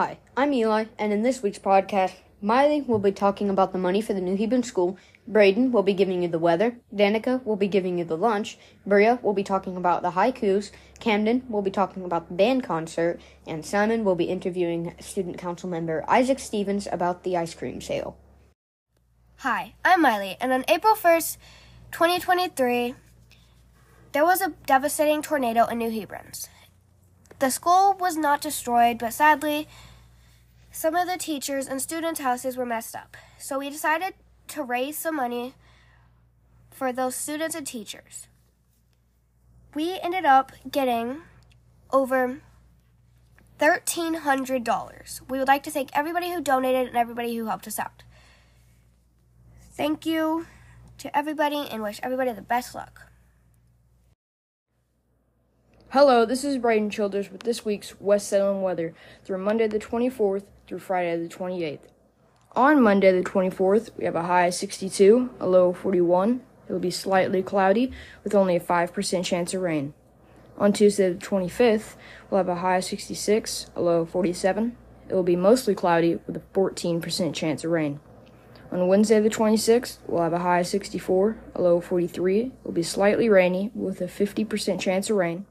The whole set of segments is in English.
Hi, I'm Eli, and in this week's podcast, Miley will be talking about the money for the New Hebron School, Braden will be giving you the weather, Danica will be giving you the lunch, Bria will be talking about the haikus, Camden will be talking about the band concert, and Simon will be interviewing student council member Isaac Stevens about the ice cream sale. Hi, I'm Miley, and on April 1st, 2023, there was a devastating tornado in New Hebrons. The school was not destroyed, but sadly, some of the teachers and students' houses were messed up. So we decided to raise some money for those students and teachers. We ended up getting over $1,300. We would like to thank everybody who donated and everybody who helped us out. Thank you to everybody and wish everybody the best luck. Hello, this is Braden Childers with this week's West Salem weather through Monday the 24th through Friday the 28th. On Monday the 24th, we have a high of 62, a low of 41. It will be slightly cloudy with only a 5% chance of rain. On Tuesday the 25th, we'll have a high of 66, a low of 47. It will be mostly cloudy with a 14% chance of rain. On Wednesday the 26th, we'll have a high of 64, a low of 43. It will be slightly rainy with a 50% chance of rain.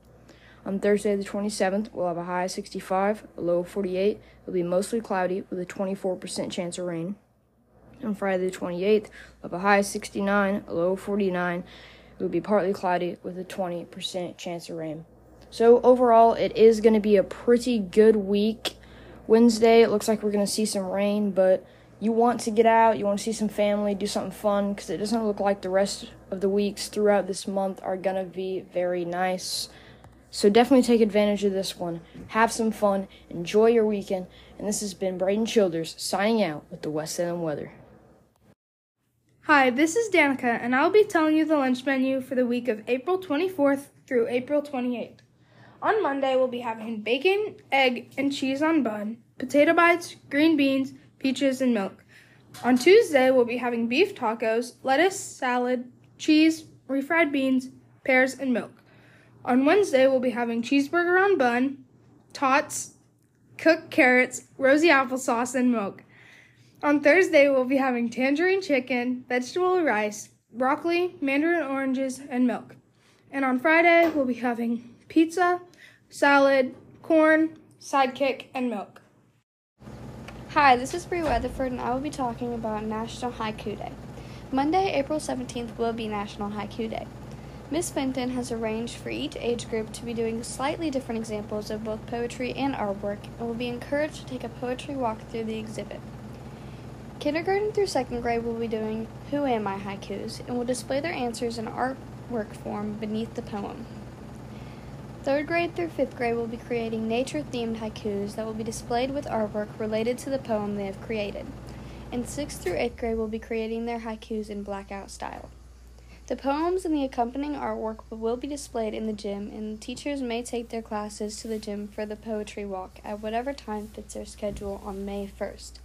On Thursday, the 27th, we'll have a high of 65, a low of 48. It'll be mostly cloudy with a 24% chance of rain. On Friday, the 28th, we'll have a high of 69, a low of 49. It will be partly cloudy with a 20% chance of rain. So, overall, it is going to be a pretty good week. Wednesday, it looks like we're going to see some rain, but you want to get out, you want to see some family, do something fun, because it doesn't look like the rest of the weeks throughout this month are going to be very nice. So definitely take advantage of this one. Have some fun. Enjoy your weekend. And this has been Braden Childers signing out with the West Salem weather. Hi, this is Danica, and I'll be telling you the lunch menu for the week of April 24th through April 28th. On Monday, we'll be having bacon, egg, and cheese on bun, potato bites, green beans, peaches, and milk. On Tuesday, we'll be having beef tacos, lettuce, salad, cheese, refried beans, pears, and milk. On Wednesday, we'll be having cheeseburger on bun, tots, cooked carrots, rosy applesauce, and milk. On Thursday, we'll be having tangerine chicken, vegetable rice, broccoli, mandarin oranges, and milk. And on Friday, we'll be having pizza, salad, corn, sidekick, and milk. Hi, this is Brie Weatherford, and I will be talking about National Haiku Day. Monday, April 17th, will be National Haiku Day. Miss Fenton has arranged for each age group to be doing slightly different examples of both poetry and artwork and will be encouraged to take a poetry walk through the exhibit. Kindergarten through second grade will be doing Who Am I haikus and will display their answers in artwork form beneath the poem. Third grade through fifth grade will be creating nature themed haikus that will be displayed with artwork related to the poem they have created. And sixth through eighth grade will be creating their haikus in blackout style. The poems and the accompanying artwork will be displayed in the gym, and teachers may take their classes to the gym for the poetry walk at whatever time fits their schedule on May 1st.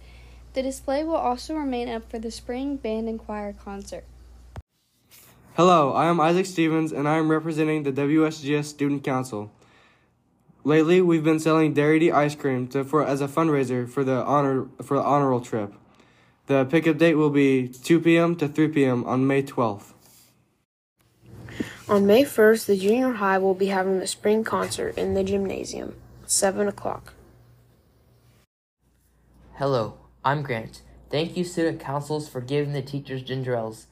The display will also remain up for the spring band and choir concert. Hello, I am Isaac Stevens, and I am representing the WSGS Student Council. Lately, we've been selling Dairy ice cream to, for, as a fundraiser for the honor for the honor roll trip. The pickup date will be 2 p.m. to 3 p.m. on May 12th. On May 1st, the junior high will be having the spring concert in the gymnasium, 7 o'clock. Hello, I'm Grant. Thank you, student councils, for giving the teachers ginger ales.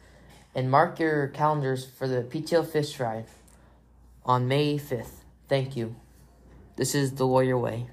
And mark your calendars for the PTO Fish Fry on May 5th. Thank you. This is The Lawyer Way.